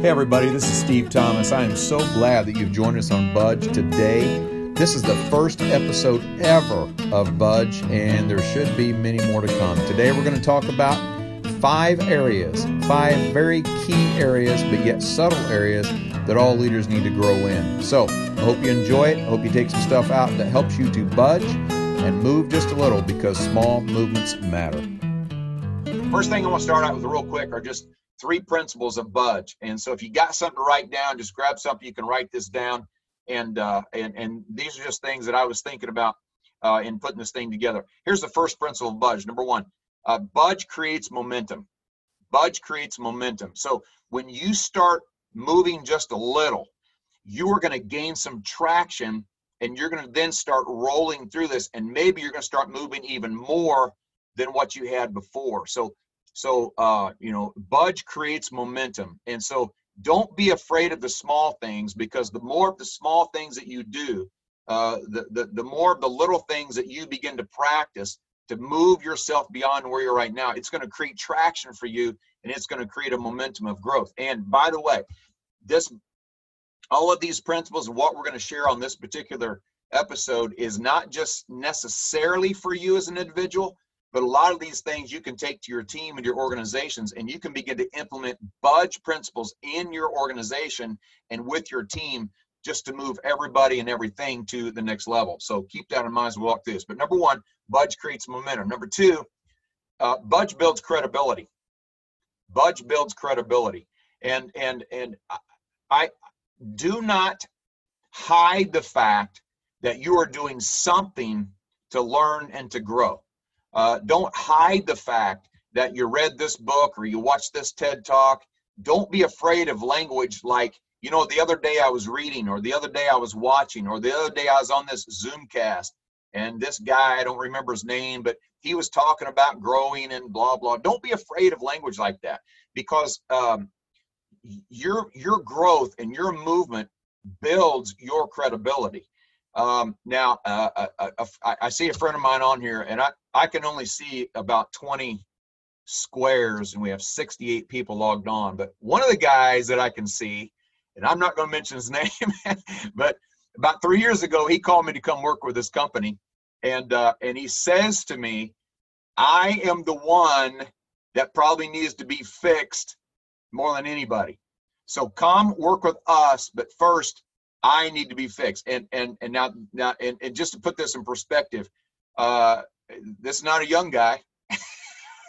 Hey, everybody, this is Steve Thomas. I am so glad that you've joined us on Budge today. This is the first episode ever of Budge, and there should be many more to come. Today, we're going to talk about five areas, five very key areas, but yet subtle areas that all leaders need to grow in. So, I hope you enjoy it. I hope you take some stuff out that helps you to budge and move just a little because small movements matter. First thing I want to start out with real quick are just three principles of budge. And so if you got something to write down, just grab something you can write this down. And uh, and and these are just things that I was thinking about uh, in putting this thing together. Here's the first principle of budge. Number one, uh, budge creates momentum. Budge creates momentum. So when you start moving just a little, you are going to gain some traction and you're going to then start rolling through this and maybe you're going to start moving even more than what you had before so so, uh, you know, budge creates momentum. And so don't be afraid of the small things because the more of the small things that you do, uh, the, the, the more of the little things that you begin to practice to move yourself beyond where you're right now, it's going to create traction for you and it's going to create a momentum of growth. And by the way, this all of these principles and what we're going to share on this particular episode is not just necessarily for you as an individual, but a lot of these things you can take to your team and your organizations, and you can begin to implement budge principles in your organization and with your team just to move everybody and everything to the next level. So keep that in mind as we walk through this. But number one, budge creates momentum. Number two, uh, budge builds credibility. Budge builds credibility, and and and I do not hide the fact that you are doing something to learn and to grow. Uh, don't hide the fact that you read this book or you watched this TED talk. Don't be afraid of language like, you know, the other day I was reading, or the other day I was watching, or the other day I was on this Zoomcast, and this guy, I don't remember his name, but he was talking about growing and blah blah. Don't be afraid of language like that because um, your your growth and your movement builds your credibility. Um, now, uh, uh, uh, I see a friend of mine on here, and I, I can only see about 20 squares, and we have 68 people logged on. But one of the guys that I can see, and I'm not going to mention his name, but about three years ago, he called me to come work with his company, and uh, and he says to me, "I am the one that probably needs to be fixed more than anybody. So come work with us, but first I need to be fixed. And and and now now and, and just to put this in perspective, uh, this is not a young guy.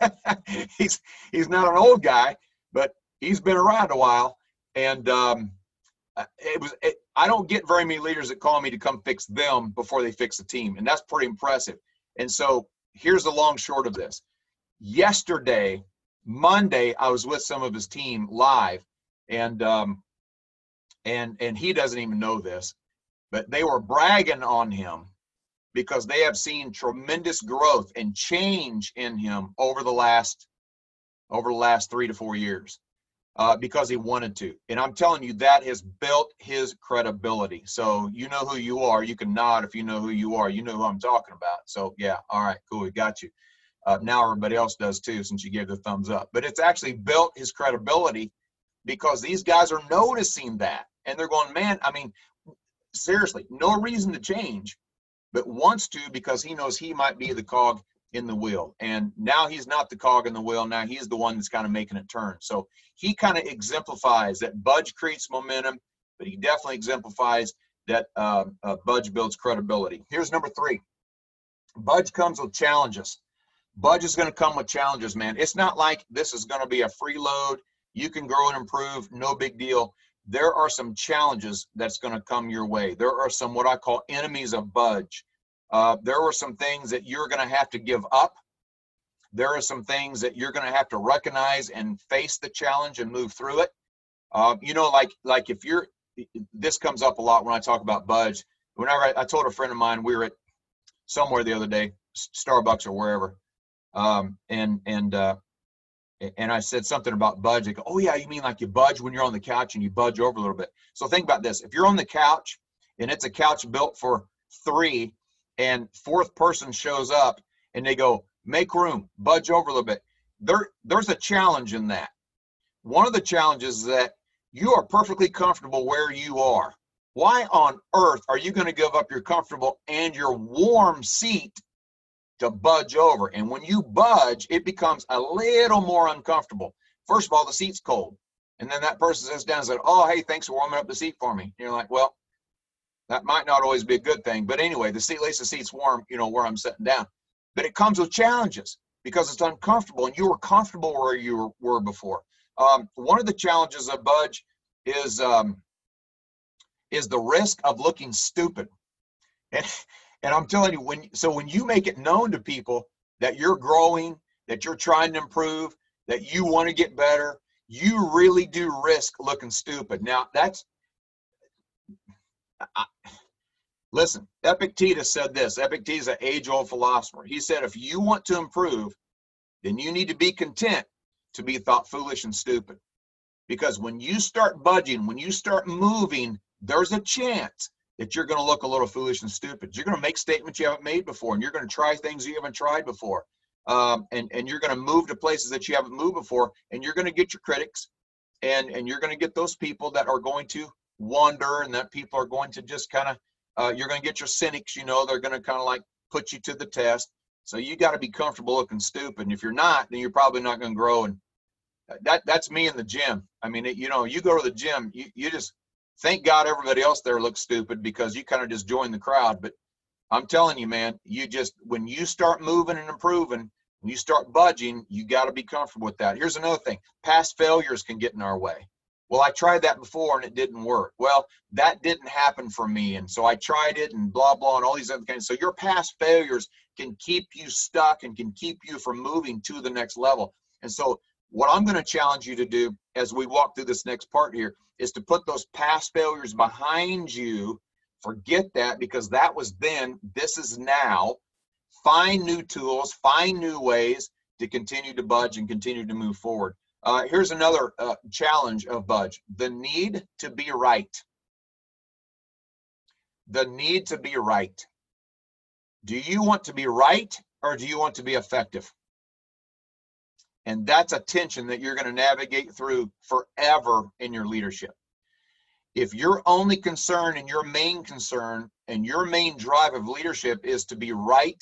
he's he's not an old guy, but he's been around a while. And um, uh, it was it, I don't get very many leaders that call me to come fix them before they fix the team, and that's pretty impressive. And so here's the long short of this. Yesterday, Monday, I was with some of his team live, and um, and and he doesn't even know this, but they were bragging on him because they have seen tremendous growth and change in him over the last over the last three to four years uh, because he wanted to. And I'm telling you, that has built his credibility. So you know who you are. You can nod if you know who you are. You know who I'm talking about. So yeah, all right, cool, we got you. Uh, now everybody else does too, since you gave the thumbs up. But it's actually built his credibility because these guys are noticing that and they're going, man, I mean, seriously, no reason to change but wants to because he knows he might be the cog in the wheel. And now he's not the cog in the wheel. Now he's the one that's kind of making it turn. So he kind of exemplifies that Budge creates momentum, but he definitely exemplifies that uh, uh, Budge builds credibility. Here's number three Budge comes with challenges. Budge is going to come with challenges, man. It's not like this is going to be a free load. You can grow and improve, no big deal there are some challenges that's going to come your way. There are some what I call enemies of budge. Uh, there are some things that you're going to have to give up. There are some things that you're going to have to recognize and face the challenge and move through it. Uh, you know, like like if you're, this comes up a lot when I talk about budge. Whenever I, I told a friend of mine we were at somewhere the other day, Starbucks or wherever, um, and and uh, and I said something about budge. They go, oh yeah, you mean like you budge when you're on the couch and you budge over a little bit. So think about this: if you're on the couch and it's a couch built for three, and fourth person shows up and they go, make room, budge over a little bit. There, there's a challenge in that. One of the challenges is that you are perfectly comfortable where you are. Why on earth are you going to give up your comfortable and your warm seat to budge over? And when you budge, it becomes a little more uncomfortable. First of all, the seat's cold. And then that person sits down and says, Oh, hey, thanks for warming up the seat for me. And you're like, Well, that might not always be a good thing. But anyway, the seat, at least the seat's warm, you know, where I'm sitting down. But it comes with challenges because it's uncomfortable and you were comfortable where you were before. Um, one of the challenges of Budge is um, is the risk of looking stupid. And, and I'm telling you, when so when you make it known to people that you're growing, that you're trying to improve, that you want to get better, you really do risk looking stupid. Now that's I, listen, Epictetus said this. Epictetus, an age-old philosopher. He said, if you want to improve, then you need to be content to be thought foolish and stupid. Because when you start budging, when you start moving, there's a chance that you're going to look a little foolish and stupid. You're going to make statements you haven't made before, and you're going to try things you haven't tried before. Um, and, and you're going to move to places that you haven't moved before, and you're going to get your critics, and, and you're going to get those people that are going to wonder, and that people are going to just kind of, uh, you're going to get your cynics, you know, they're going to kind of like put you to the test. So you got to be comfortable looking stupid. And if you're not, then you're probably not going to grow. And that that's me in the gym. I mean, it, you know, you go to the gym, you, you just thank God everybody else there looks stupid because you kind of just join the crowd. But I'm telling you, man, you just when you start moving and improving, when you start budging, you got to be comfortable with that. Here's another thing: past failures can get in our way. Well, I tried that before and it didn't work. Well, that didn't happen for me, and so I tried it and blah blah and all these other things. So your past failures can keep you stuck and can keep you from moving to the next level. And so what I'm going to challenge you to do as we walk through this next part here is to put those past failures behind you. Forget that because that was then, this is now. Find new tools, find new ways to continue to budge and continue to move forward. Uh, here's another uh, challenge of budge the need to be right. The need to be right. Do you want to be right or do you want to be effective? And that's a tension that you're going to navigate through forever in your leadership. If your only concern and your main concern and your main drive of leadership is to be right,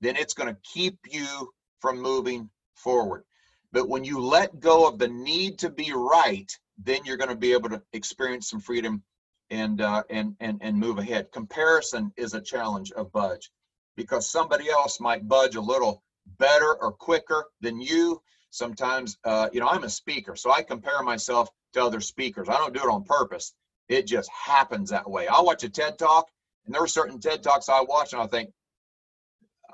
then it's going to keep you from moving forward. But when you let go of the need to be right, then you're going to be able to experience some freedom and uh, and and and move ahead. Comparison is a challenge of budge because somebody else might budge a little better or quicker than you. Sometimes, uh, you know, I'm a speaker, so I compare myself to other speakers. I don't do it on purpose. It just happens that way. I watch a TED talk, and there are certain TED talks I watch, and I think,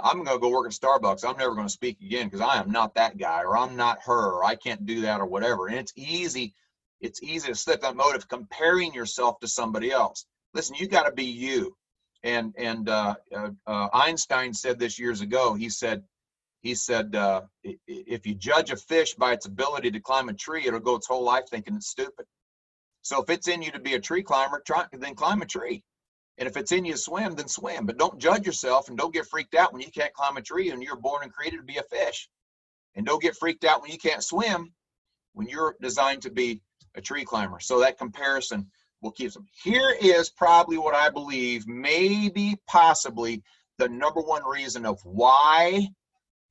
I'm going to go work at Starbucks. I'm never going to speak again because I am not that guy, or I'm not her, or I can't do that, or whatever. And it's easy. It's easy to slip that mode of comparing yourself to somebody else. Listen, you got to be you. And and uh, uh, uh, Einstein said this years ago. He said, he said, uh, if you judge a fish by its ability to climb a tree, it'll go its whole life thinking it's stupid. So if it's in you to be a tree climber, try, then climb a tree. And if it's in you to swim, then swim. But don't judge yourself and don't get freaked out when you can't climb a tree and you're born and created to be a fish. And don't get freaked out when you can't swim when you're designed to be a tree climber. So that comparison will keep them. Here is probably what I believe, maybe possibly the number one reason of why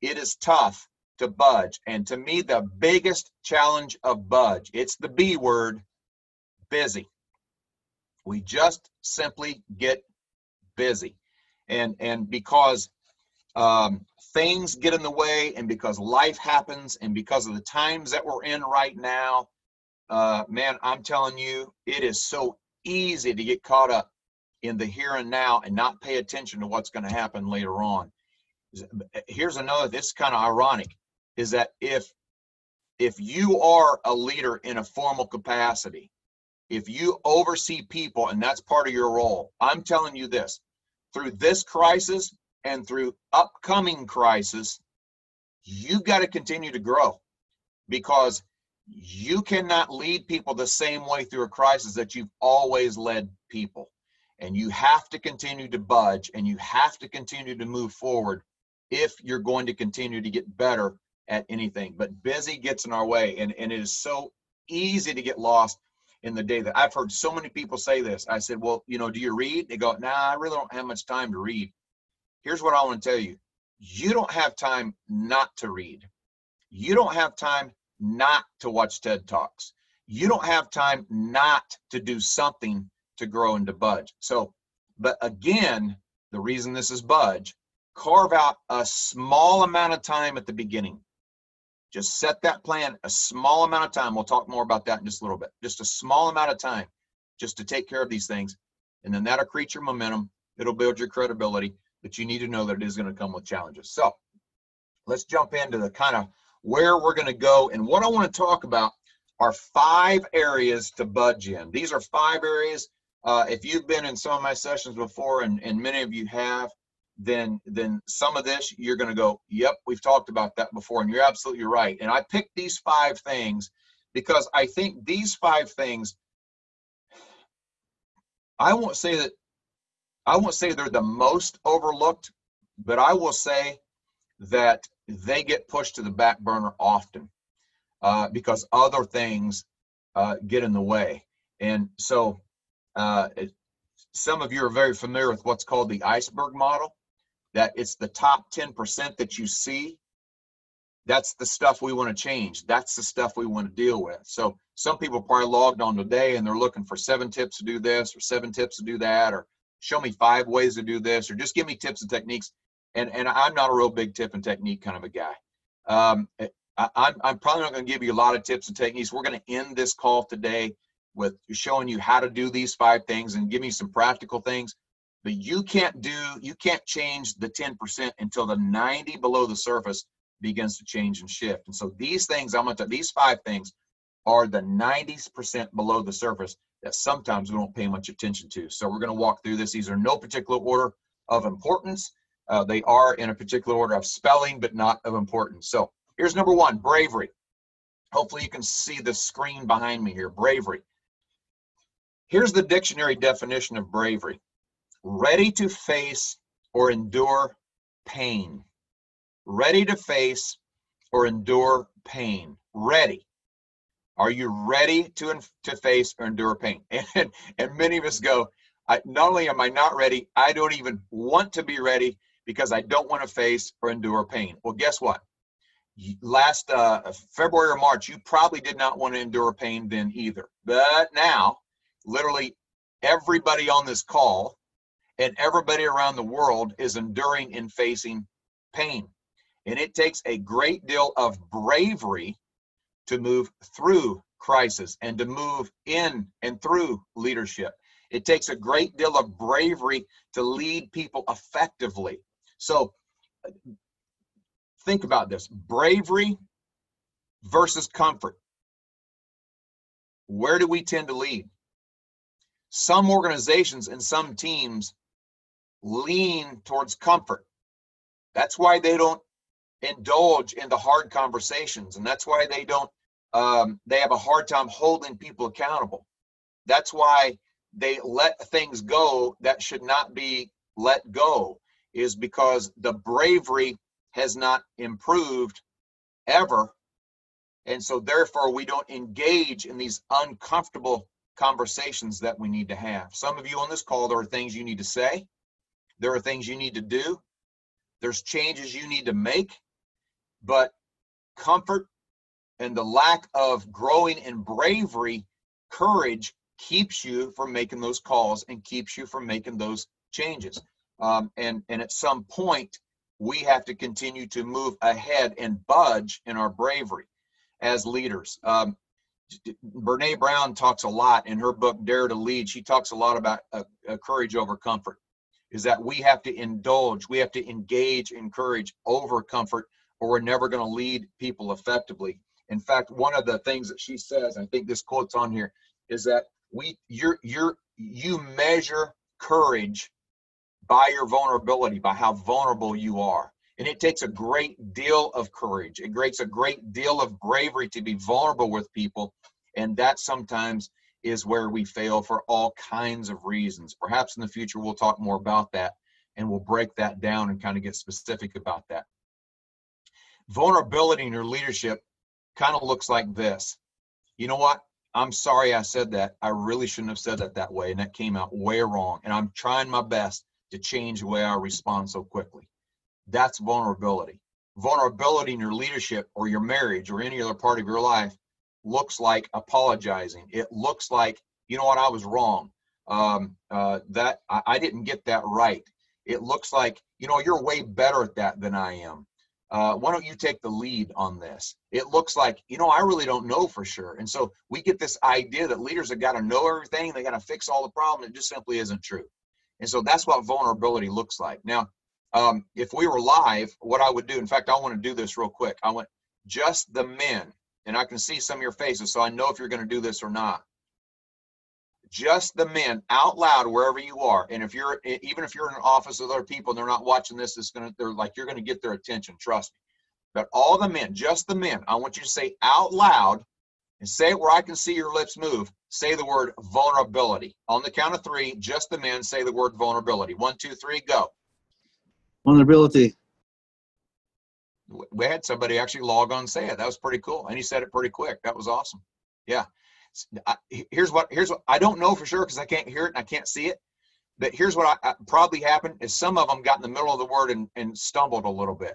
it is tough to budge. And to me, the biggest challenge of budge, it's the B word, busy. We just simply get busy. And, and because um, things get in the way and because life happens and because of the times that we're in right now, uh, man, I'm telling you, it is so easy to get caught up in the here and now and not pay attention to what's going to happen later on here's another this is kind of ironic is that if if you are a leader in a formal capacity if you oversee people and that's part of your role i'm telling you this through this crisis and through upcoming crisis you've got to continue to grow because you cannot lead people the same way through a crisis that you've always led people. And you have to continue to budge and you have to continue to move forward if you're going to continue to get better at anything. But busy gets in our way, and, and it is so easy to get lost in the day that I've heard so many people say this. I said, Well, you know, do you read? They go, Nah, I really don't have much time to read. Here's what I want to tell you you don't have time not to read. You don't have time not to watch TED Talks. You don't have time not to do something to grow and to budge. So, but again, the reason this is budge, carve out a small amount of time at the beginning. Just set that plan a small amount of time. We'll talk more about that in just a little bit. Just a small amount of time just to take care of these things. And then that'll create your momentum. It'll build your credibility, but you need to know that it is going to come with challenges. So let's jump into the kind of where we're going to go. And what I want to talk about are five areas to budge in. These are five areas. Uh, if you've been in some of my sessions before, and, and many of you have, then then some of this you're going to go, yep, we've talked about that before, and you're absolutely right. And I picked these five things because I think these five things. I won't say that. I won't say they're the most overlooked, but I will say that they get pushed to the back burner often uh, because other things uh, get in the way. And so, uh, it, some of you are very familiar with what's called the iceberg model that it's the top 10% that you see that's the stuff we want to change. That's the stuff we want to deal with. So some people probably logged on today and they're looking for seven tips to do this or seven tips to do that or show me five ways to do this or just give me tips and techniques. And and i'm not a real big tip and technique kind of a guy. Um, I, I'm, I'm probably not going to give you a lot of tips and techniques. We're going to end this call today with showing you how to do these five things and give me some practical things but you can't do you can't change the 10% until the 90 below the surface begins to change and shift. And so these things i'm going to these five things are the 90% below the surface that sometimes we don't pay much attention to. So we're going to walk through this. These are no particular order of importance. Uh, they are in a particular order of spelling but not of importance. So here's number one bravery. Hopefully you can see the screen behind me here bravery. Here's the dictionary definition of bravery ready to face or endure pain. Ready to face or endure pain. Ready. Are you ready to, to face or endure pain? And, and many of us go, I, not only am I not ready, I don't even want to be ready because I don't want to face or endure pain. Well, guess what? Last uh, February or March, you probably did not want to endure pain then either. But now, literally everybody on this call and everybody around the world is enduring and facing pain. And it takes a great deal of bravery to move through crisis and to move in and through leadership. It takes a great deal of bravery to lead people effectively. So think about this bravery versus comfort. Where do we tend to lead? Some organizations and some teams lean towards comfort. That's why they don't indulge in the hard conversations, and that's why they don't. Um, they have a hard time holding people accountable. That's why they let things go that should not be let go, is because the bravery has not improved ever. And so, therefore, we don't engage in these uncomfortable conversations that we need to have. Some of you on this call, there are things you need to say. There are things you need to do. There's changes you need to make. But comfort and the lack of growing in bravery, courage keeps you from making those calls and keeps you from making those changes. Um, and, and at some point, we have to continue to move ahead and budge in our bravery as leaders. Um, Brene Brown talks a lot in her book Dare to Lead. She talks a lot about uh, uh, courage over comfort is that we have to indulge, we have to engage, encourage over comfort, or we're never going to lead people effectively. In fact, one of the things that she says, I think this quote's on here, is that we you're you're you measure courage by your vulnerability, by how vulnerable you are. And it takes a great deal of courage. It takes a great deal of bravery to be vulnerable with people. And that sometimes is where we fail for all kinds of reasons. Perhaps in the future we'll talk more about that and we'll break that down and kind of get specific about that. Vulnerability in your leadership kind of looks like this. you know what? I'm sorry I said that. I really shouldn't have said that that way. And that came out way wrong. And I'm trying my best to change the way I respond so quickly. That's vulnerability. Vulnerability in your leadership or your marriage or any other part of your life looks like apologizing. It looks like, you know what, I was wrong. Um, uh, that I, I didn't get that right. It looks like, you know, you're way better at that than I am. Uh, why don't you take the lead on this? It looks like, you know, I really don't know for sure. And so we get this idea that leaders have got to know everything, they got to fix all the problems. It just simply isn't true. And so that's what vulnerability looks like. Now, um, if we were live, what I would do, in fact, I want to do this real quick. I want just the men, and I can see some of your faces, so I know if you're going to do this or not. Just the men out loud wherever you are, and if you're even if you're in an office with other people and they're not watching this, it's gonna they're like you're gonna get their attention. Trust me. But all the men, just the men, I want you to say out loud and say it where I can see your lips move. Say the word vulnerability. On the count of three, just the men say the word vulnerability. One, two, three, go. Vulnerability. We had somebody actually log on say it. That was pretty cool, and he said it pretty quick. That was awesome. Yeah. I, here's what here's what I don't know for sure because I can't hear it and I can't see it. But here's what I, I, probably happened is some of them got in the middle of the word and, and stumbled a little bit.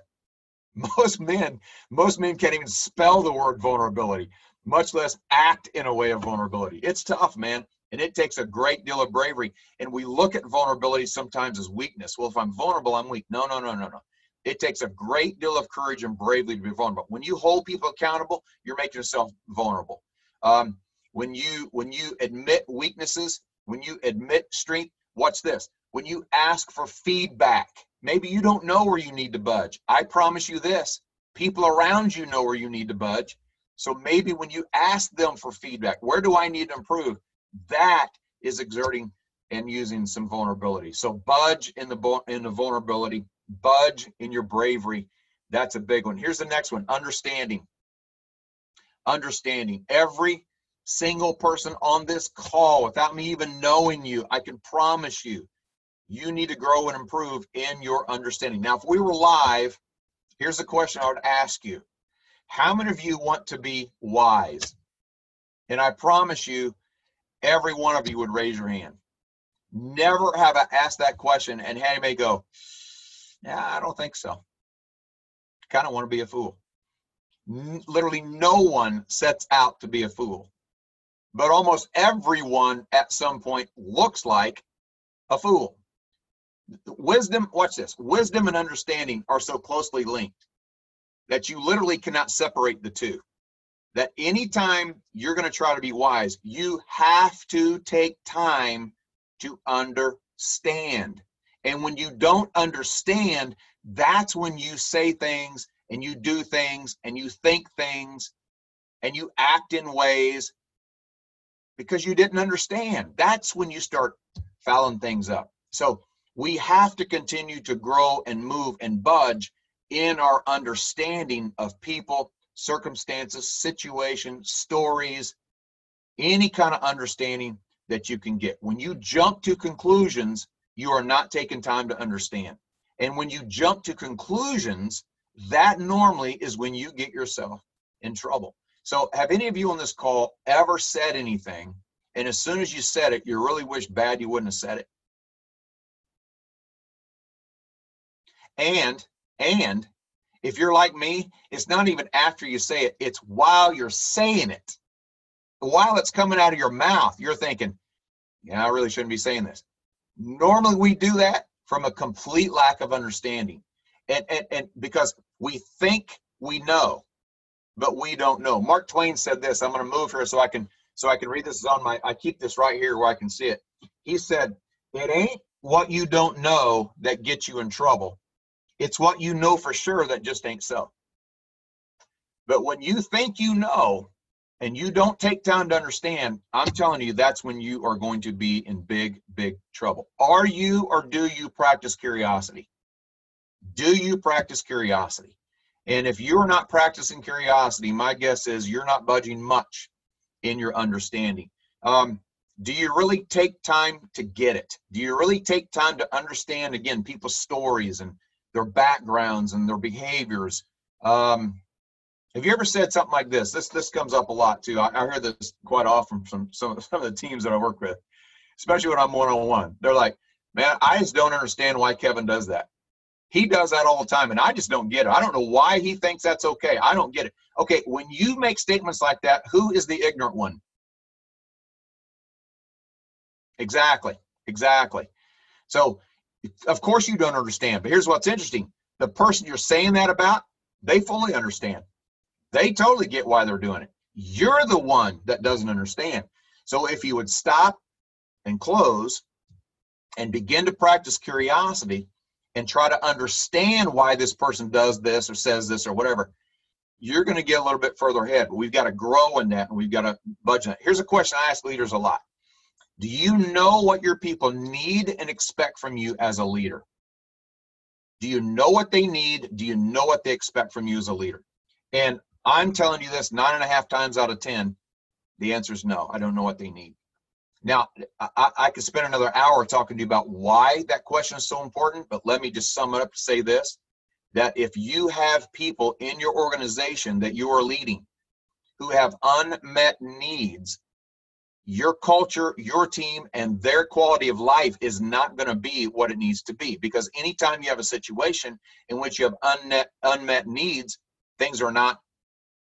Most men, most men can't even spell the word vulnerability, much less act in a way of vulnerability. It's tough, man. And it takes a great deal of bravery. And we look at vulnerability sometimes as weakness. Well, if I'm vulnerable, I'm weak. No, no, no, no, no. It takes a great deal of courage and bravery to be vulnerable. When you hold people accountable, you're making yourself vulnerable. Um, when you when you admit weaknesses, when you admit strength, watch this. When you ask for feedback, maybe you don't know where you need to budge. I promise you this: people around you know where you need to budge. So maybe when you ask them for feedback, where do I need to improve? that is exerting and using some vulnerability. So budge in the in the vulnerability, budge in your bravery. That's a big one. Here's the next one: understanding. Understanding. Every single person on this call, without me even knowing you, I can promise you, you need to grow and improve in your understanding. Now, if we were live, here's the question I would ask you: How many of you want to be wise? And I promise you, every one of you would raise your hand. Never have I asked that question and had anybody go, Yeah, I don't think so. Kind of want to be a fool. N- literally, no one sets out to be a fool, but almost everyone at some point looks like a fool. Wisdom, watch this wisdom and understanding are so closely linked that you literally cannot separate the two that anytime you're going to try to be wise, you have to take time to understand. And when you don't understand, that's when you say things and you do things and you think things and you act in ways because you didn't understand. That's when you start fouling things up. So we have to continue to grow and move and budge in our understanding of people circumstances, situations, stories, any kind of understanding that you can get. When you jump to conclusions, you are not taking time to understand. And when you jump to conclusions, that normally is when you get yourself in trouble. So, have any of you on this call ever said anything, and as soon as you said it, you really wish bad you wouldn't have said it? And, and if you're like me, it's not even after you say it, it's while you're saying it. While it's coming out of your mouth, you're thinking, yeah, I really shouldn't be saying this. Normally we do that from a complete lack of understanding. And, and, and because we think we know, but we don't know. Mark Twain said this. I'm going to move here so I can so I can read this on my I keep this right here where I can see it. He said, It ain't what you don't know that gets you in trouble. It's what you know for sure that just ain't so. But when you think you know and you don't take time to understand, I'm telling you, that's when you are going to be in big, big trouble. Are you or do you practice curiosity? Do you practice curiosity? And if you're not practicing curiosity, my guess is you're not budging much in your understanding. Um, do you really take time to get it? Do you really take time to understand, again, people's stories and their backgrounds and their behaviors. Um, have you ever said something like this? This this comes up a lot too. I, I hear this quite often from some some of the teams that I work with, especially when I'm one on one. They're like, "Man, I just don't understand why Kevin does that. He does that all the time, and I just don't get it. I don't know why he thinks that's okay. I don't get it. Okay, when you make statements like that, who is the ignorant one? Exactly, exactly. So, of course, you don't understand. But here's what's interesting: the person you're saying that about, they fully understand. They totally get why they're doing it. You're the one that doesn't understand. So, if you would stop and close and begin to practice curiosity and try to understand why this person does this or says this or whatever, you're going to get a little bit further ahead. We've got to grow in that and we've got to budget. that. Here's a question I ask leaders a lot Do you know what your people need and expect from you as a leader? Do you know what they need? Do you know what they expect from you as a leader? And I'm telling you this nine and a half times out of 10, the answer is no. I don't know what they need. Now, I, I could spend another hour talking to you about why that question is so important, but let me just sum it up to say this that if you have people in your organization that you are leading who have unmet needs, your culture, your team, and their quality of life is not going to be what it needs to be. Because anytime you have a situation in which you have unmet unmet needs, things are not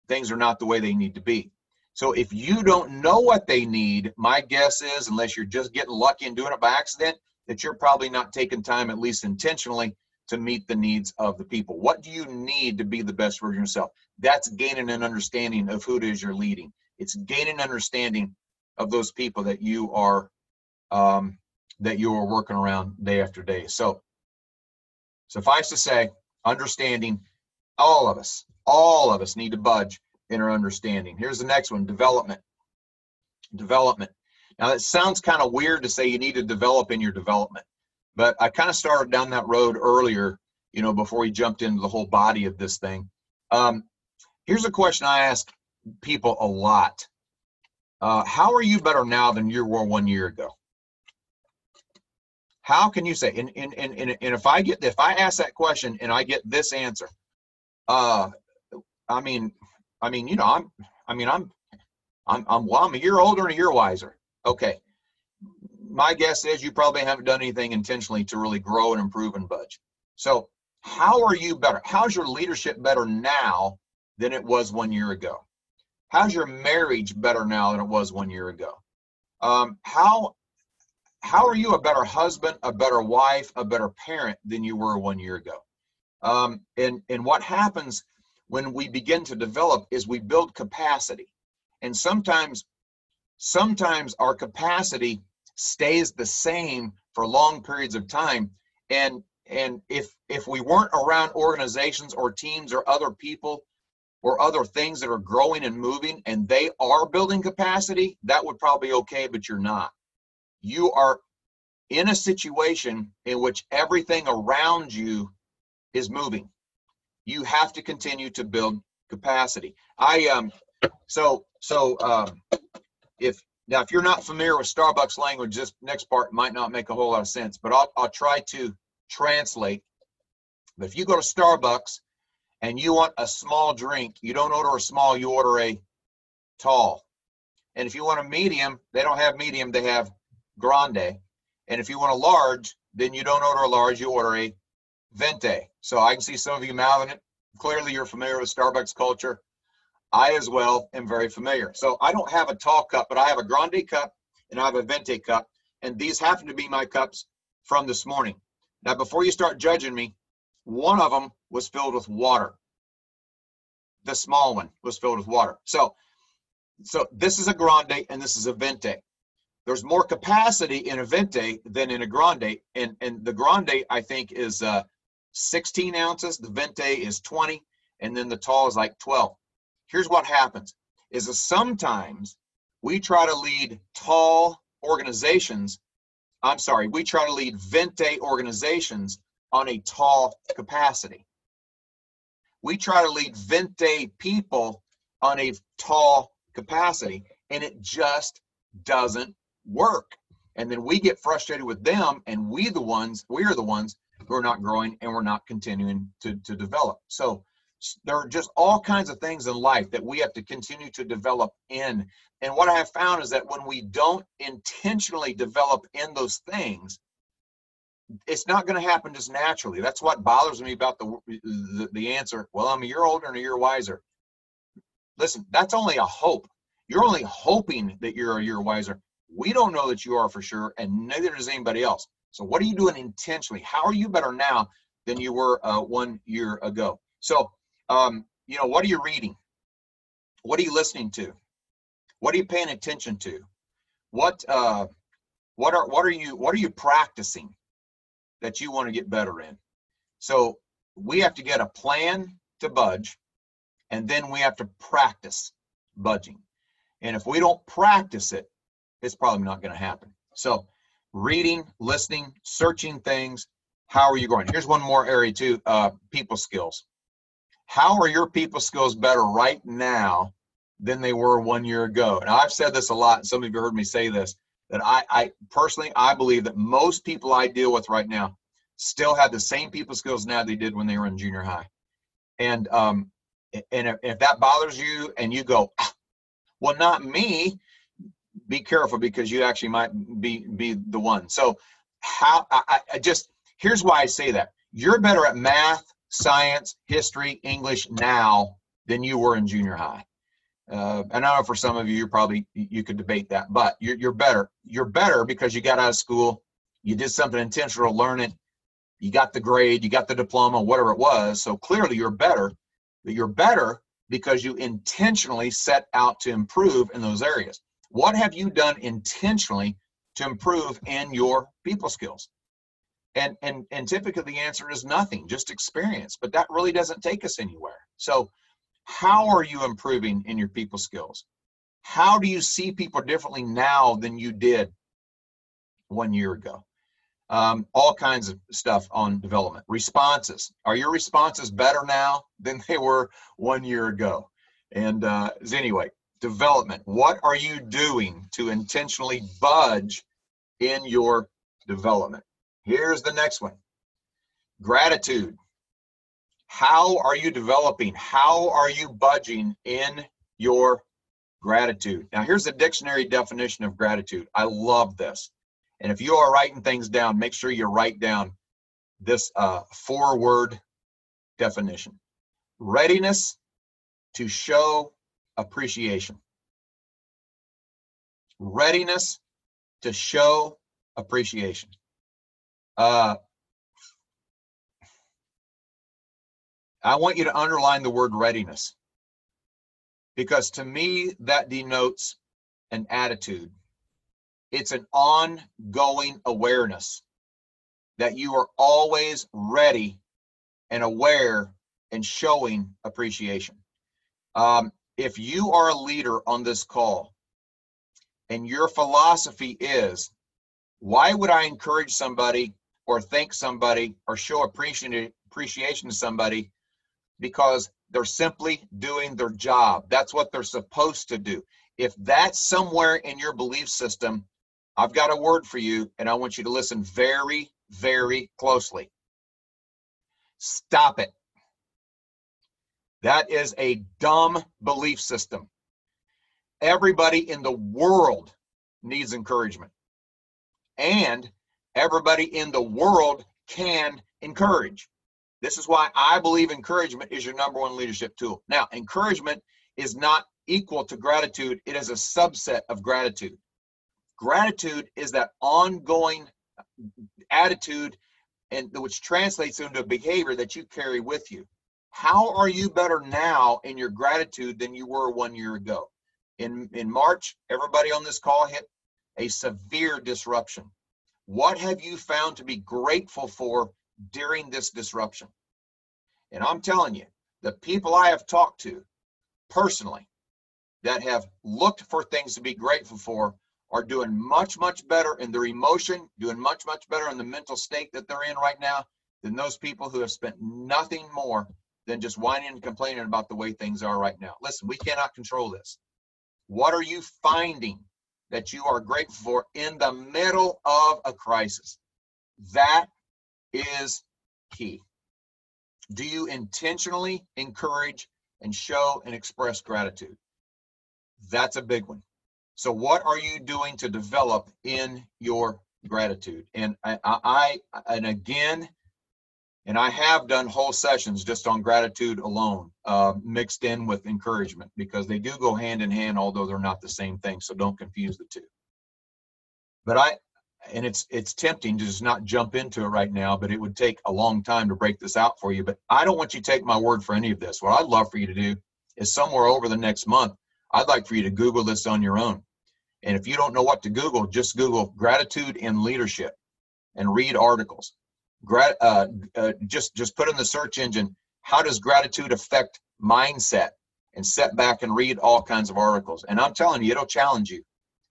things are not the way they need to be. So if you don't know what they need, my guess is, unless you're just getting lucky and doing it by accident, that you're probably not taking time, at least intentionally, to meet the needs of the people. What do you need to be the best version of yourself? That's gaining an understanding of who it is you're leading. It's gaining understanding of those people that you are um, that you are working around day after day. So suffice to say, understanding all of us, all of us need to budge in our understanding. Here's the next one development. Development. Now, it sounds kind of weird to say you need to develop in your development, but I kind of started down that road earlier, you know, before we jumped into the whole body of this thing. Um, here's a question I ask people a lot uh, How are you better now than you were one year ago? How can you say, and, and, and, and if I get, if I ask that question and I get this answer, uh, I mean, I mean, you know, I'm, I mean, I'm, I'm, I'm, well, I'm a year older and a year wiser. Okay. My guess is you probably haven't done anything intentionally to really grow and improve and budge. So, how are you better? How's your leadership better now than it was one year ago? How's your marriage better now than it was one year ago? Um, how how are you a better husband, a better wife, a better parent than you were one year ago? Um, and and what happens when we begin to develop is we build capacity. And sometimes, sometimes our capacity stays the same for long periods of time. And and if if we weren't around organizations or teams or other people or other things that are growing and moving and they are building capacity, that would probably be okay, but you're not. You are in a situation in which everything around you is moving you have to continue to build capacity. I um so so um if now if you're not familiar with Starbucks language, this next part might not make a whole lot of sense, but I'll I'll try to translate. But if you go to Starbucks and you want a small drink, you don't order a small, you order a tall. And if you want a medium, they don't have medium, they have grande. And if you want a large, then you don't order a large, you order a venti. So I can see some of you mouthing it. Clearly, you're familiar with Starbucks culture. I, as well, am very familiar. So I don't have a tall cup, but I have a grande cup and I have a venti cup. And these happen to be my cups from this morning. Now, before you start judging me, one of them was filled with water. The small one was filled with water. So, so this is a grande and this is a venti. There's more capacity in a venti than in a grande, and and the grande I think is uh, 16 ounces, the Venti is 20, and then the tall is like 12. Here's what happens is that sometimes we try to lead tall organizations, I'm sorry, we try to lead Venti organizations on a tall capacity. We try to lead Venti people on a tall capacity, and it just doesn't work. And then we get frustrated with them, and we the ones, we are the ones who are not growing and we're not continuing to, to develop. So, there are just all kinds of things in life that we have to continue to develop in. And what I have found is that when we don't intentionally develop in those things, it's not going to happen just naturally. That's what bothers me about the, the, the answer. Well, I'm a year older and a year wiser. Listen, that's only a hope. You're only hoping that you're a year wiser. We don't know that you are for sure, and neither does anybody else. So, what are you doing intentionally? How are you better now than you were uh, one year ago? So, um, you know, what are you reading? What are you listening to? What are you paying attention to? What uh, what are what are you what are you practicing that you want to get better in? So we have to get a plan to budge, and then we have to practice budging. And if we don't practice it, it's probably not going to happen. So reading, listening, searching things. How are you going? Here's one more area too: uh, people skills. How are your people skills better right now than they were one year ago? And I've said this a lot, and some of you heard me say this, that I, I personally, I believe that most people I deal with right now still have the same people skills now they did when they were in junior high. And, um, and if, if that bothers you and you go, ah, well, not me, be careful because you actually might be, be the one. So how, I, I just, here's why I say that. You're better at math science, history, English now than you were in junior high. Uh, and I know for some of you, you're probably you could debate that, but you're, you're better. You're better because you got out of school, you did something intentional to learn it, you got the grade, you got the diploma, whatever it was. So clearly, you're better. But you're better because you intentionally set out to improve in those areas. What have you done intentionally to improve in your people skills? and and and typically the answer is nothing just experience but that really doesn't take us anywhere. So how are you improving in your people skills? How do you see people differently now than you did one year ago? Um, all kinds of stuff on development. Responses. Are your responses better now than they were one year ago? And uh, anyway development what are you doing to intentionally budge in your development Here's the next one gratitude. How are you developing? How are you budging in your gratitude? Now, here's the dictionary definition of gratitude. I love this. And if you are writing things down, make sure you write down this uh, four word definition readiness to show appreciation. Readiness to show appreciation. Uh, I want you to underline the word readiness because to me, that denotes an attitude. It's an ongoing awareness that you are always ready and aware and showing appreciation. Um, if you are a leader on this call and your philosophy is, why would I encourage somebody or thank somebody or show appreciation to somebody because they're simply doing their job. That's what they're supposed to do. If that's somewhere in your belief system, I've got a word for you and I want you to listen very, very closely. Stop it. That is a dumb belief system. Everybody in the world needs encouragement. And everybody in the world can encourage. This is why I believe encouragement is your number one leadership tool. Now, encouragement is not equal to gratitude, it is a subset of gratitude. Gratitude is that ongoing attitude and which translates into a behavior that you carry with you. How are you better now in your gratitude than you were one year ago? In in March, everybody on this call hit a severe disruption. What have you found to be grateful for during this disruption? And I'm telling you, the people I have talked to personally that have looked for things to be grateful for are doing much, much better in their emotion, doing much, much better in the mental state that they're in right now than those people who have spent nothing more than just whining and complaining about the way things are right now. Listen, we cannot control this. What are you finding that you are grateful for in the middle of a crisis. That is key. Do you intentionally encourage and show and express gratitude? That's a big one. So, what are you doing to develop in your gratitude? And I, I, and again, and I have done whole sessions just on gratitude alone, uh, mixed in with encouragement, because they do go hand in hand, although they're not the same thing. So don't confuse the two. But I, and it's it's tempting to just not jump into it right now, but it would take a long time to break this out for you. But I don't want you to take my word for any of this. What I'd love for you to do is somewhere over the next month, I'd like for you to Google this on your own. And if you don't know what to Google, just Google gratitude in leadership and read articles. Grat, uh, uh, just just put in the search engine. How does gratitude affect mindset? And set back and read all kinds of articles. And I'm telling you, it'll challenge you.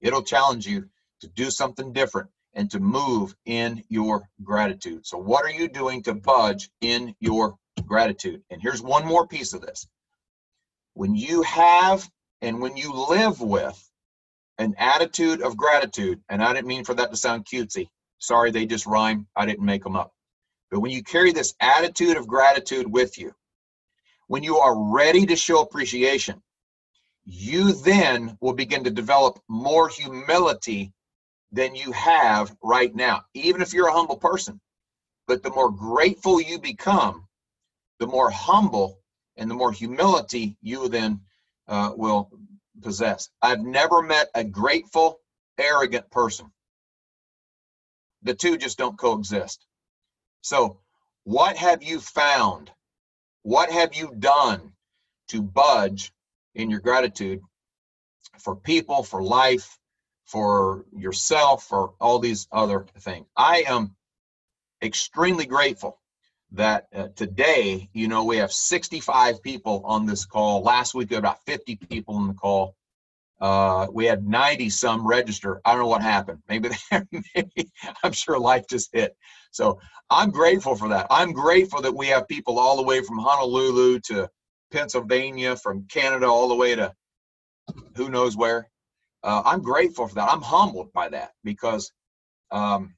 It'll challenge you to do something different and to move in your gratitude. So, what are you doing to budge in your gratitude? And here's one more piece of this. When you have and when you live with an attitude of gratitude, and I didn't mean for that to sound cutesy. Sorry, they just rhyme. I didn't make them up. But when you carry this attitude of gratitude with you, when you are ready to show appreciation, you then will begin to develop more humility than you have right now, even if you're a humble person. But the more grateful you become, the more humble and the more humility you then uh, will possess. I've never met a grateful, arrogant person. The two just don't coexist. So, what have you found? What have you done to budge in your gratitude for people, for life, for yourself, for all these other things. I am extremely grateful that uh, today, you know, we have 65 people on this call. Last week, we had about 50 people in the call. Uh, we had 90 some register. I don't know what happened. Maybe, maybe I'm sure life just hit. So I'm grateful for that. I'm grateful that we have people all the way from Honolulu to Pennsylvania, from Canada all the way to who knows where uh, I'm grateful for that. I'm humbled by that because um,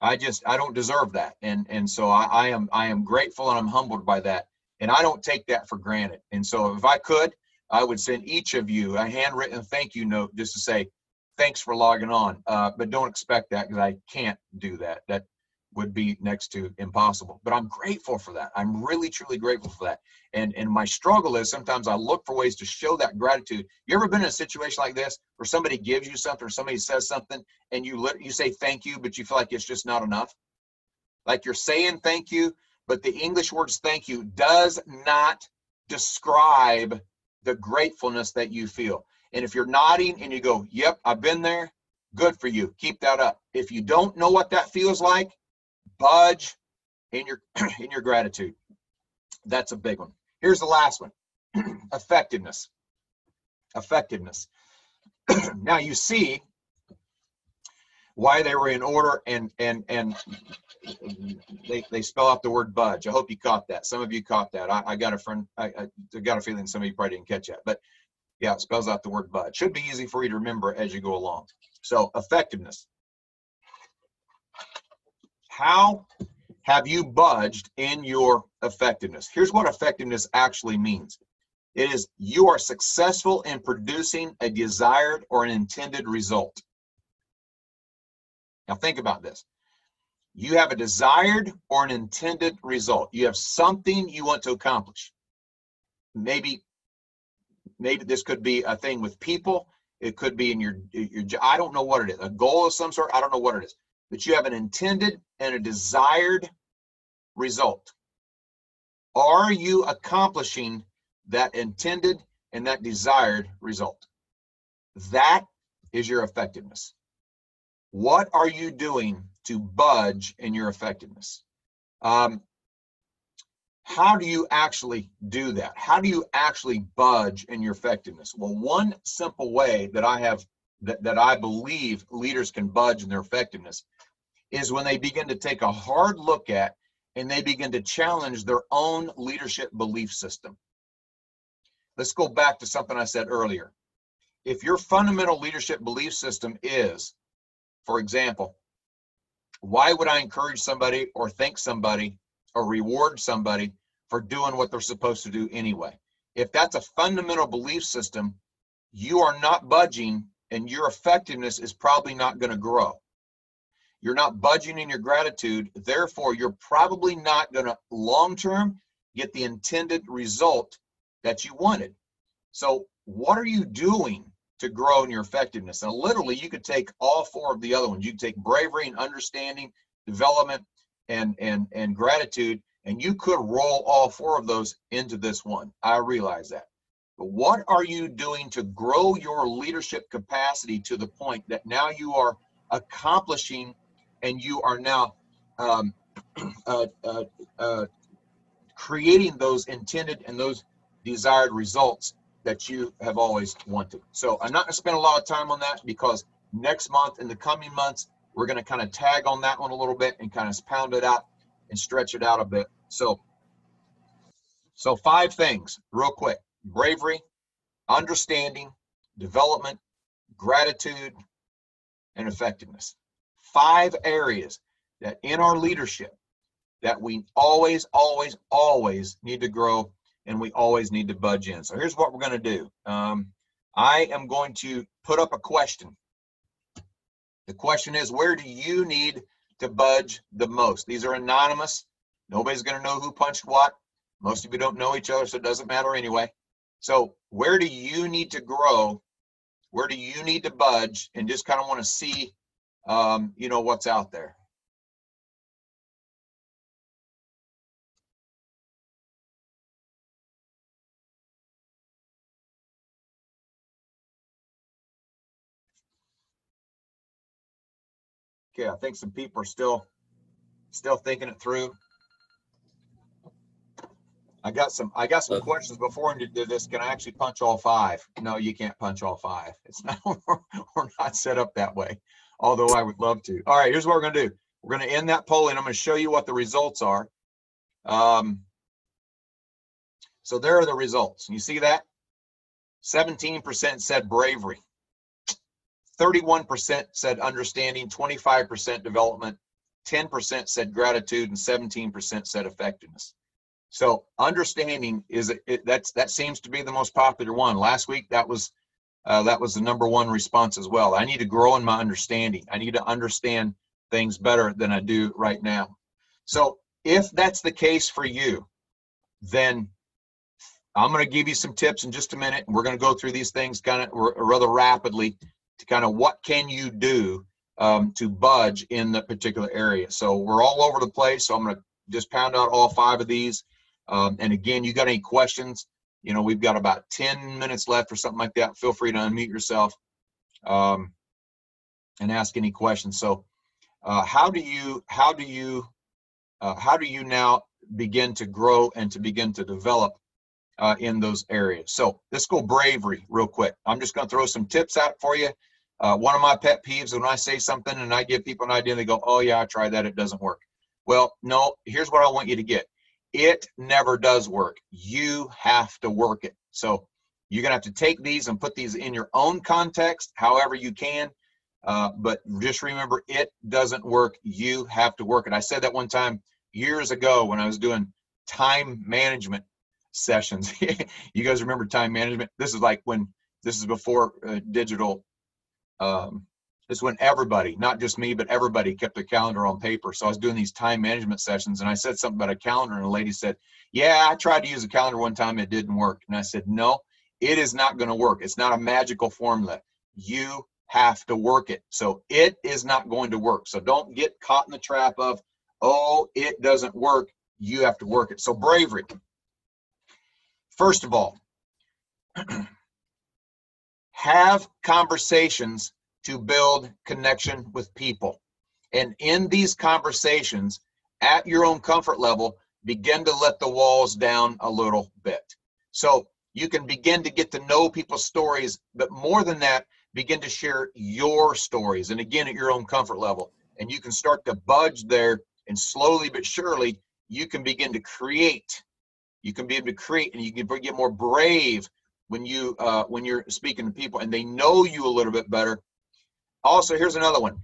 I just I don't deserve that, and and so I, I am I am grateful and I'm humbled by that, and I don't take that for granted. And so if I could, I would send each of you a handwritten thank you note just to say thanks for logging on. Uh, but don't expect that because I can't do that. That would be next to impossible. But I'm grateful for that. I'm really truly grateful for that. And and my struggle is sometimes I look for ways to show that gratitude. You ever been in a situation like this where somebody gives you something or somebody says something and you you say thank you, but you feel like it's just not enough? Like you're saying thank you, but the English words thank you does not describe the gratefulness that you feel. And if you're nodding and you go, "Yep, I've been there," good for you. Keep that up. If you don't know what that feels like, budge in your in your gratitude. That's a big one. Here's the last one. Effectiveness. Effectiveness. now you see why they were in order and and and they they spell out the word budge. I hope you caught that. Some of you caught that. I, I got a friend. I, I got a feeling some of you probably didn't catch that. But yeah, it spells out the word budge. Should be easy for you to remember as you go along. So effectiveness. How have you budged in your effectiveness? Here's what effectiveness actually means it is you are successful in producing a desired or an intended result. Now, think about this. You have a desired or an intended result. You have something you want to accomplish. Maybe, maybe this could be a thing with people. It could be in your, your I don't know what it is. A goal of some sort. I don't know what it is But you have an intended and a desired result. Are you accomplishing that intended and that desired result? That is your effectiveness. What are you doing to budge in your effectiveness? Um, how do you actually do that? How do you actually budge in your effectiveness? Well, one simple way that I have that, that I believe leaders can budge in their effectiveness is when they begin to take a hard look at and they begin to challenge their own leadership belief system. Let's go back to something I said earlier. If your fundamental leadership belief system is, for example, why would I encourage somebody or thank somebody or reward somebody for doing what they're supposed to do anyway. If that's a fundamental belief system, you are not budging and your effectiveness is probably not going to grow. You're not budging in your gratitude, therefore, you're probably not going to long term get the intended result that you wanted. So, what are you doing to grow in your effectiveness? And literally, you could take all four of the other ones. You could take bravery and understanding, development, and and and gratitude, and you could roll all four of those into this one. I realize that. But what are you doing to grow your leadership capacity to the point that now you are accomplishing and you are now um, uh, uh, uh, creating those intended and those desired results that you have always wanted. So I'm not going to spend a lot of time on that because next month in the coming months, we're going to kind of tag on that one a little bit and kind of pound it out and stretch it out a bit. So, so five things real quick bravery, understanding, development, gratitude, and effectiveness. Five areas that in our leadership that we always, always, always need to grow and we always need to budge in. So here's what we're going to do. Um, I am going to put up a question. The question is, where do you need to budge the most? These are anonymous. Nobody's going to know who punched what. Most of you don't know each other, so it doesn't matter anyway. So where do you need to grow? Where do you need to budge? And just kind of want to see, um, you know, what's out there. Okay, I think some people are still still thinking it through. I got some I got some questions before we did this. Can I actually punch all five? No, you can't punch all five. It's not we're not set up that way. Although I would love to. All right, here's what we're gonna do. We're gonna end that polling. I'm gonna show you what the results are. Um, so there are the results. You see that? 17% said bravery. 31% said understanding, 25% development, 10% said gratitude, and 17% said effectiveness. So understanding is it, that's that seems to be the most popular one. Last week that was uh, that was the number one response as well. I need to grow in my understanding. I need to understand things better than I do right now. So if that's the case for you, then I'm going to give you some tips in just a minute. We're going to go through these things kind of rather rapidly to kind of what can you do um, to budge in the particular area. So we're all over the place. So I'm going to just pound out all five of these. Um, and again, you got any questions? You know, we've got about 10 minutes left or something like that. Feel free to unmute yourself um, and ask any questions. So, uh, how do you how do you uh, how do you now begin to grow and to begin to develop uh, in those areas. So let's go bravery real quick. I'm just going to throw some tips out for you. Uh, one of my pet peeves when I say something and I give people an idea, they go, "Oh yeah, I tried that. It doesn't work." Well, no. Here's what I want you to get. It never does work. You have to work it. So you're going to have to take these and put these in your own context, however you can. Uh, but just remember, it doesn't work. You have to work it. I said that one time years ago when I was doing time management sessions. you guys remember time management? This is like when this is before uh, digital. Um, this is when everybody, not just me, but everybody kept their calendar on paper. So I was doing these time management sessions and I said something about a calendar and a lady said, yeah, I tried to use a calendar one time. It didn't work. And I said, no, it is not going to work. It's not a magical formula. You have to work it. So it is not going to work. So don't get caught in the trap of, oh, it doesn't work. You have to work it. So bravery. First of all, have conversations to build connection with people. And in these conversations, at your own comfort level, begin to let the walls down a little bit. So you can begin to get to know people's stories, but more than that, begin to share your stories. And again, at your own comfort level. And you can start to budge there, and slowly but surely, you can begin to create you can be able to create and you can get more brave when you uh, when you're speaking to people and they know you a little bit better also here's another one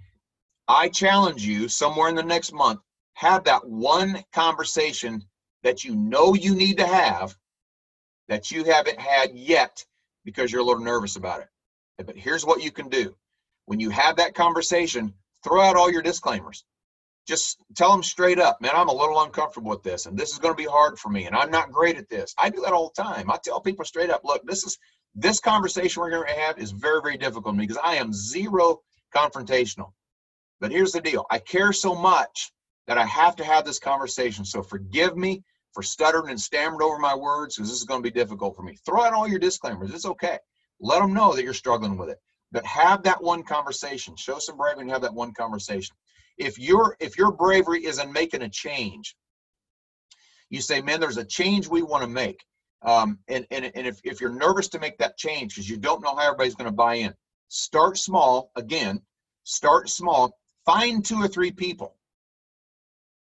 i challenge you somewhere in the next month have that one conversation that you know you need to have that you haven't had yet because you're a little nervous about it. But here's what you can do. When you have that conversation, throw out all your disclaimers. Just tell them straight up, man, I'm a little uncomfortable with this, and this is going to be hard for me, and I'm not great at this. I do that all the time. I tell people straight up, look, this is this conversation we're going to have is very, very difficult because I am zero confrontational. But here's the deal I care so much that I have to have this conversation. So forgive me for stuttering and stammering over my words because this is going to be difficult for me. Throw out all your disclaimers. It's okay. Let them know that you're struggling with it. But have that one conversation. Show some bravery and have that one conversation. If your if your bravery is in making a change, you say, man, there's a change we want to make. Um, and and, and if, if you're nervous to make that change because you don't know how everybody's going to buy in, start small. Again, start small. Find two or three people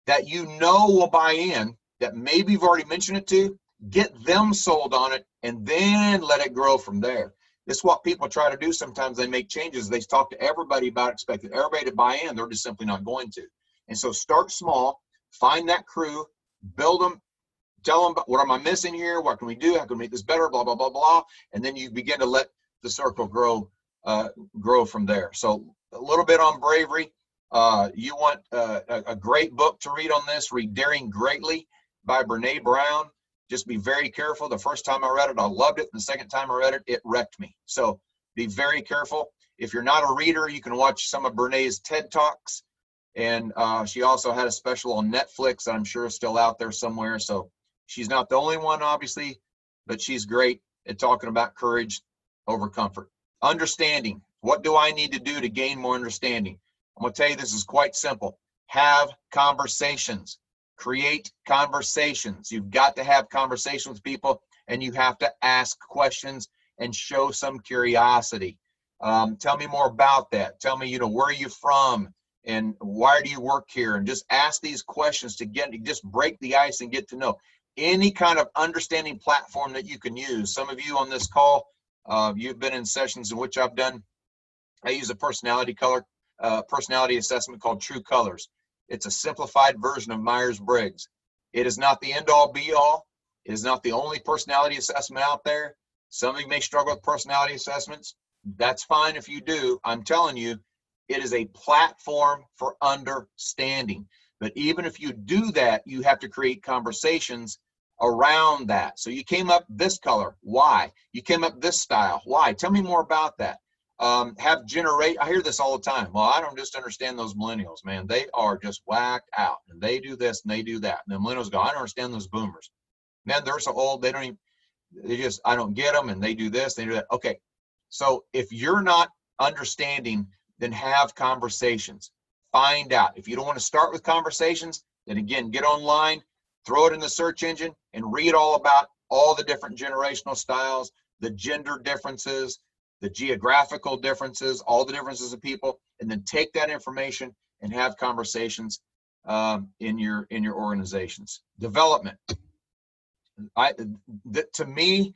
that you know will buy in that maybe you've already mentioned it to, get them sold on it, and then let it grow from there. Is what people try to do sometimes. They make changes. They talk to everybody about expecting everybody to buy in. They're just simply not going to. And so start small, find that crew, build them, tell them what am I missing here? What can we do? How can we make this better? Blah, blah, blah, blah. And then you begin to let the circle grow, uh, grow from there. So a little bit on bravery. Uh, you want uh, a, a great book to read on this, read Daring Greatly by Brene Brown. Just be very careful. The first time I read it, I loved it. And the second time I read it, it wrecked me. So be very careful. If you're not a reader, you can watch some of Brene's TED Talks. And uh, she also had a special on Netflix I'm sure is still out there somewhere. So she's not the only one, obviously, but she's great at talking about courage over comfort. Understanding. What do I need to do to gain more understanding? I'm going to tell you this is quite simple. Have conversations create conversations. You've got to have conversations with people and you have to ask questions and show some curiosity. Um, tell me more about that. Tell me, you know, where are you from and why do you work here? And just ask these questions to get, to just break the ice and get to know any kind of understanding platform that you can use. Some of you on this call, uh, you've been in sessions in which I've done, I use a personality color, uh, personality assessment called True Colors. It's a simplified version of Myers Briggs. It is not the end all be all. It is not the only personality assessment out there. Some of you may struggle with personality assessments. That's fine if you do. I'm telling you, it is a platform for understanding. But even if you do that, you have to create conversations around that. So you came up this color. Why? You came up this style. Why? Tell me more about that um, have generate. I hear this all the time. Well, I don't just understand those millennials, man. They are just whacked out, and they do this and they do that. And the millennials go, I don't understand those boomers. Man, they're so old. They don't even. They just, I don't get them, and they do this, they do that. Okay, so if you're not understanding, then have conversations. Find out. If you don't want to start with conversations, then again, get online, throw it in the search engine, and read all about all the different generational styles, the gender differences, the geographical differences, all the differences of people, and then take that information and have conversations um, in your in your organizations. Development. I th- to me,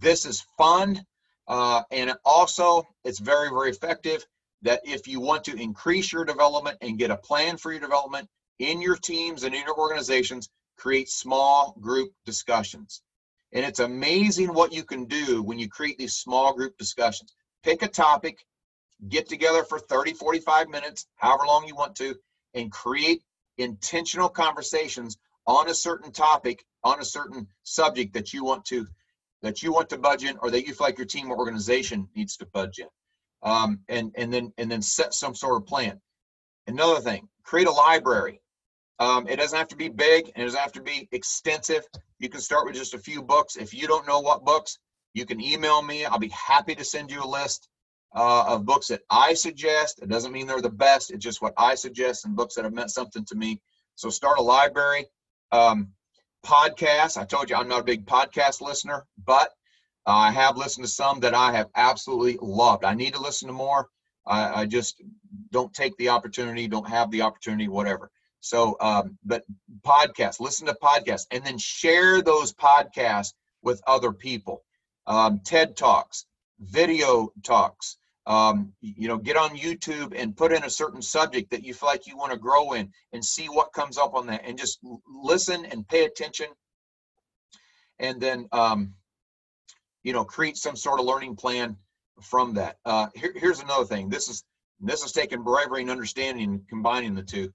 this is fun, uh, and also it's very very effective. That if you want to increase your development and get a plan for your development in your teams and in your organizations, create small group discussions. And it's amazing what you can do when you create these small group discussions. Pick a topic, get together for 30, 45 minutes, however long you want to, and create intentional conversations on a certain topic, on a certain subject that you want to that you want to budge in or that you feel like your team or organization needs to budge in. Um, and and then and then set some sort of plan. Another thing, create a library. Um, it doesn't have to be big and it doesn't have to be extensive. You can start with just a few books. If you don't know what books, you can email me. I'll be happy to send you a list uh, of books that I suggest. It doesn't mean they're the best. It's just what I suggest and books that have meant something to me. So start a library. Um, podcasts. I told you I'm not a big podcast listener, but I have listened to some that I have absolutely loved. I need to listen to more. I, I just don't take the opportunity, don't have the opportunity, whatever. So, um, but podcasts, listen to podcasts, and then share those podcasts with other people. Um, TED Talks, video talks, Um, you know, get on YouTube and put in a certain subject that you feel like you want to grow in and see what comes up on that and just listen and pay attention. And then, um, you know, create some sort of learning plan from that. Uh, here, here's another thing. This is this is taking bravery and understanding and combining the two.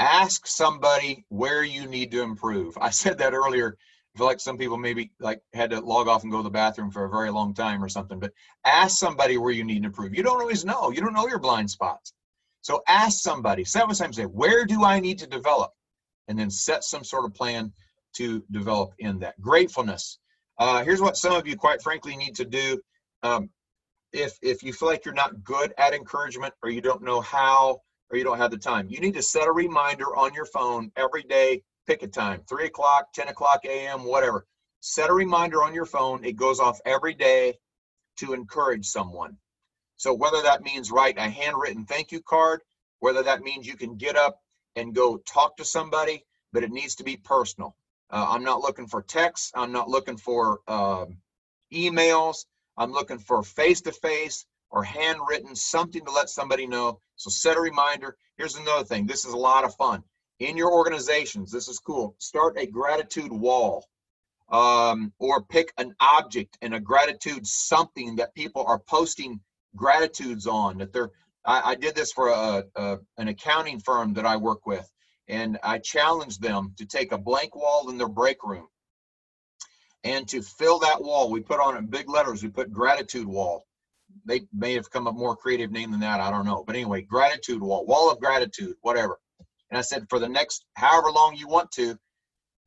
Ask somebody where you need to improve. I said that earlier I feel like some people maybe like had to log off and go to the bathroom for a very long time or something. But ask somebody where you need to improve. You don't always know. You don't know your blind spots. So ask somebody. Seven times say, where do I need to develop? And then set some sort of plan to develop in that. Gratefulness. Uh, here's what some of you, quite frankly, need to do. Um, if if you feel like you're not good at encouragement or you don't know how or you don't have the time, you need to set a reminder on your phone every day pick a time, three o'clock, 10 o'clock a.m., whatever. Set a reminder on your phone. It goes off every day to encourage someone. So whether that means write a handwritten thank you card, whether that means you can get up and go talk to somebody, but it needs to be personal. Uh, I'm not looking for texts. I'm not looking for uh, emails. I'm looking for face to face or handwritten, something to let somebody know. So set a reminder. Here's another thing. This is a lot of fun in your organizations, this is cool, start a gratitude wall um, or pick an object and a gratitude something that people are posting gratitudes on that they're I, I did this for a, a, an accounting firm that I work with and I challenged them to take a blank wall in their break room and to fill that wall we put on in big letters we put gratitude wall they may have come up more creative name than that I don't know but anyway gratitude wall wall of gratitude whatever and I said, for the next however long you want to,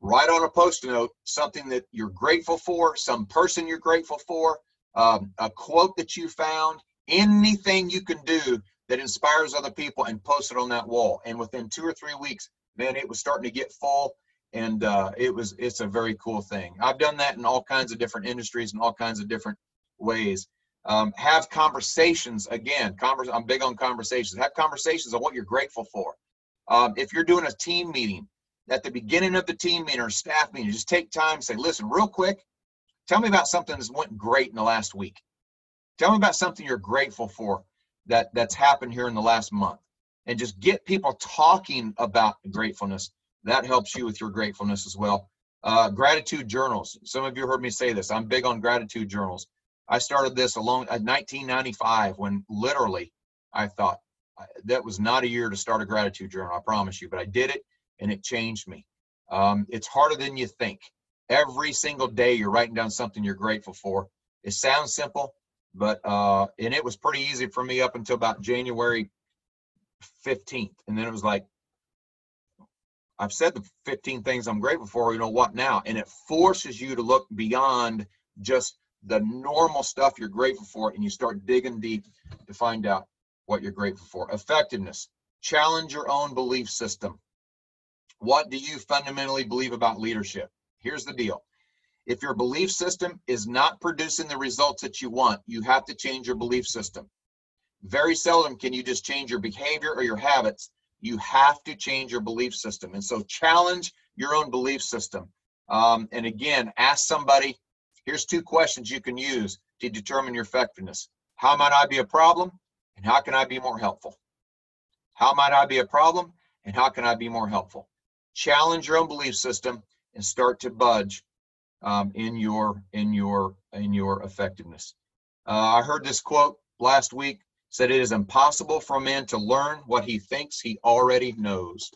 write on a post note something that you're grateful for, some person you're grateful for, um, a quote that you found, anything you can do that inspires other people and post it on that wall. And within two or three weeks, man, it was starting to get full. And uh, it was, it's a very cool thing. I've done that in all kinds of different industries and all kinds of different ways. Um, have conversations again. Converse, I'm big on conversations. Have conversations on what you're grateful for. Um, if you're doing a team meeting, at the beginning of the team meeting or staff meeting, just take time say, listen, real quick, tell me about something that's went great in the last week. Tell me about something you're grateful for that that's happened here in the last month. And just get people talking about gratefulness. That helps you with your gratefulness as well. Uh, gratitude journals. Some of you heard me say this. I'm big on gratitude journals. I started this alone at 1995 when literally I thought, that was not a year to start a gratitude journal, I promise you, but I did it and it changed me. Um, it's harder than you think. Every single day you're writing down something you're grateful for. It sounds simple, but uh, and it was pretty easy for me up until about January 15th. And then it was like, I've said the 15 things I'm grateful for, you know what now? And it forces you to look beyond just the normal stuff you're grateful for and you start digging deep to find out what you're grateful for. Effectiveness. Challenge your own belief system. What do you fundamentally believe about leadership? Here's the deal. If your belief system is not producing the results that you want, you have to change your belief system. Very seldom can you just change your behavior or your habits. You have to change your belief system. And so challenge your own belief system. Um, and again, ask somebody, here's two questions you can use to determine your effectiveness. How might I be a problem? And how can I be more helpful? How might I be a problem? And how can I be more helpful? Challenge your own belief system and start to budge um, in your in your in your effectiveness. Uh, I heard this quote last week said it is impossible for a man to learn what he thinks he already knows.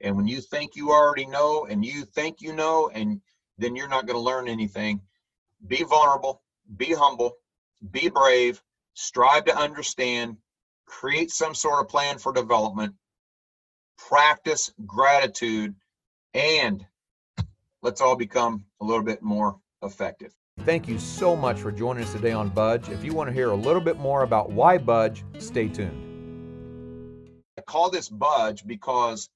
And when you think you already know and you think you know, and then you're not going to learn anything. Be vulnerable, be humble, be brave, strive to understand, create some sort of plan for development, practice gratitude, and let's all become a little bit more effective. Thank you so much for joining us today on Budge. If you want to hear a little bit more about why Budge, stay tuned. I call this Budge because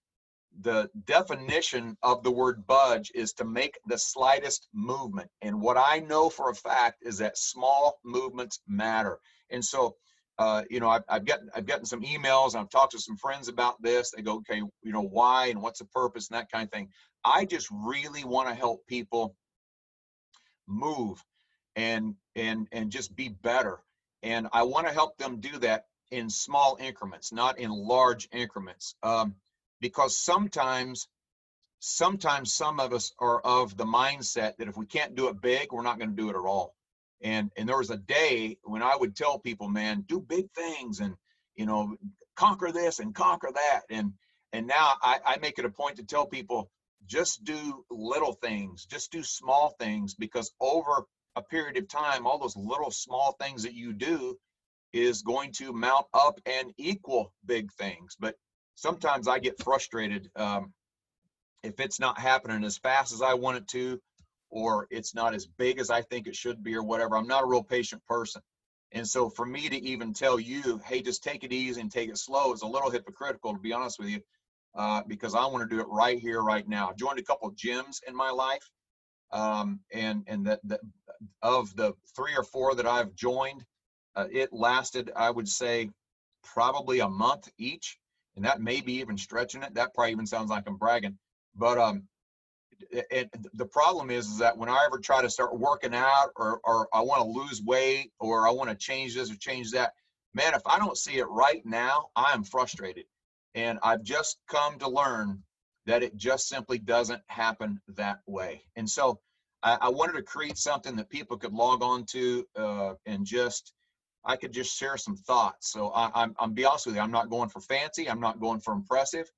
the definition of the word budge is to make the slightest movement. And what I know for a fact is that small movements matter. And so, uh, you know, I've, I've gotten I've gotten some emails. I've talked to some friends about this. They go, okay, you know, why and what's the purpose and that kind of thing. I just really want to help people move and and and just be better. And I want to help them do that in small increments, not in large increments. Um, because sometimes, sometimes some of us are of the mindset that if we can't do it big, we're not going to do it at all. And and there was a day when I would tell people, man, do big things and you know, conquer this and conquer that. And and now I, I make it a point to tell people just do little things, just do small things because over a period of time, all those little small things that you do is going to mount up and equal big things. But sometimes I get frustrated um, if it's not happening as fast as I want it to, or it's not as big as I think it should be, or whatever. I'm not a real patient person. And so for me to even tell you, hey, just take it easy and take it slow is a little hypocritical, to be honest with you, uh, because I want to do it right here, right now. I joined a couple of gyms in my life. Um, and and that, that of the three or four that I've joined, uh, it lasted, I would say, probably a month each, and that may be even stretching it. That probably even sounds like I'm bragging, but um, it, the problem is, is that when I ever try to start working out, or or I want to lose weight, or I want to change this or change that, man, if I don't see it right now, I am frustrated, and I've just come to learn that it just simply doesn't happen that way, and so. I, I wanted to create something that people could log on to uh, and just I could just share some thoughts. So I, I'm, I'm be honest with you, I'm not going for fancy. I'm not going for impressive.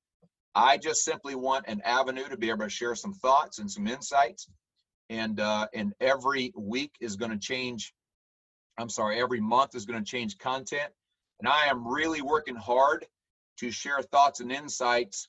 I just simply want an avenue to be able to share some thoughts and some insights. And uh, and every week is going to change. I'm sorry, every month is going to change content. And I am really working hard to share thoughts and insights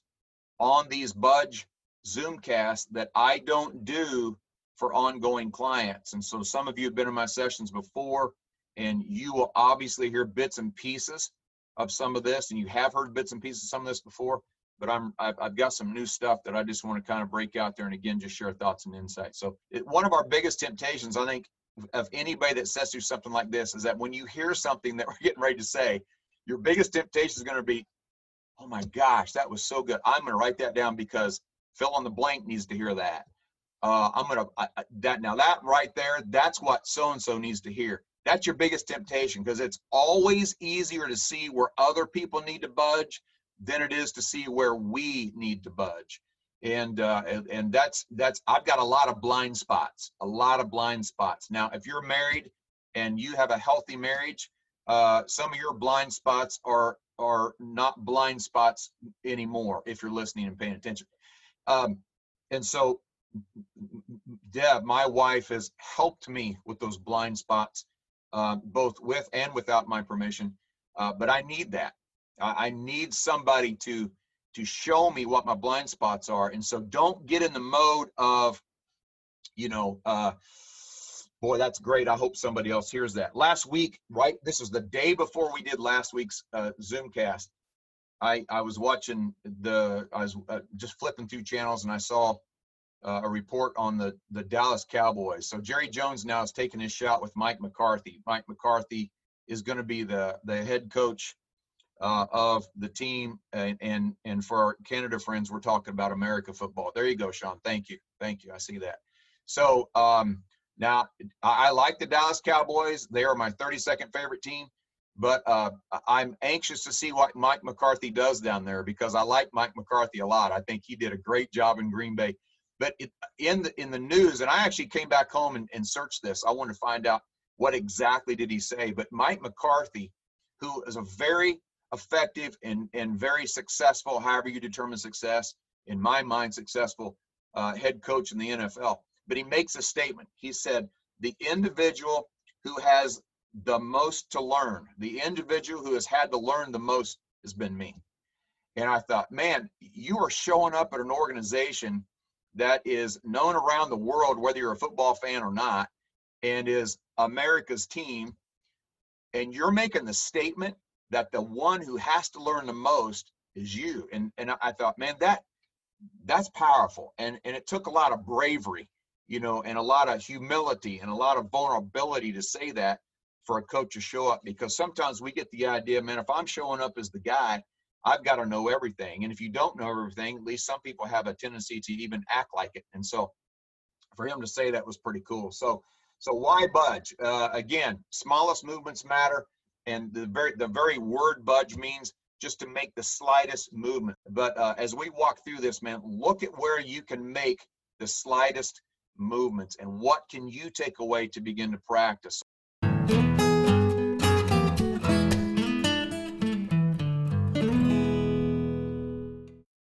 on these Budge Zoomcasts that I don't do for ongoing clients. And so some of you have been in my sessions before and you will obviously hear bits and pieces of some of this, and you have heard bits and pieces of some of this before. But I'm I've, I've got some new stuff that I just want to kind of break out there, and again, just share thoughts and insights. So it, one of our biggest temptations, I think, of anybody that says through something like this, is that when you hear something that we're getting ready to say, your biggest temptation is going to be, "Oh my gosh, that was so good! I'm going to write that down because fill on the blank needs to hear that." Uh, I'm gonna I, that now that right there, that's what so and so needs to hear. That's your biggest temptation because it's always easier to see where other people need to budge than it is to see where we need to budge. And, uh, and that's that's I've got a lot of blind spots, a lot of blind spots. Now, if you're married and you have a healthy marriage, uh, some of your blind spots are are not blind spots anymore if you're listening and paying attention. Um, and so, Deb, my wife, has helped me with those blind spots uh, both with and without my permission. Uh, but I need that. I, I need somebody to to show me what my blind spots are. And so don't get in the mode of, you know, uh, boy, that's great. I hope somebody else hears that. Last week, right? This is the day before we did last week's uh, Zoomcast. I I was watching the I was uh, just flipping through channels and I saw uh, a report on the the Dallas Cowboys. So Jerry Jones now is taking his shot with Mike McCarthy. Mike McCarthy is going to be the the head coach uh, of the team, and, and and for our Canada friends, we're talking about America football. There you go, Sean. Thank you, thank you. I see that. So um, now I, I like the Dallas Cowboys. They are my 32nd favorite team but uh, I'm anxious to see what Mike McCarthy does down there because I like Mike McCarthy a lot. I think he did a great job in Green Bay. But it, in the in the news, and I actually came back home and, and searched this. I wanted to find out what exactly did he say. But Mike McCarthy, who is a very effective and, and very successful, however you determine success, in my mind, successful uh, head coach in the NFL. But he makes a statement. He said, the individual who has the most to learn, the individual who has had to learn the most has been me. And I thought, man, you are showing up at an organization that is known around the world, whether you're a football fan or not, and is America's team. And you're making the statement that the one who has to learn the most is you. And and I thought, man, that that's powerful. And and it took a lot of bravery, you know, and a lot of humility and a lot of vulnerability to say that for a coach to show up because sometimes we get the idea, man, if I'm showing up as the guy, I've got to know everything. And if you don't know everything, at least some people have a tendency to even act like it. And so for him to say that was pretty cool. So So why budge? Uh, again, smallest movements matter, and the very the very word budge means just to make the slightest movement. But uh, as we walk through this, man, look at where you can make the slightest movements and what can you take away to begin to practice.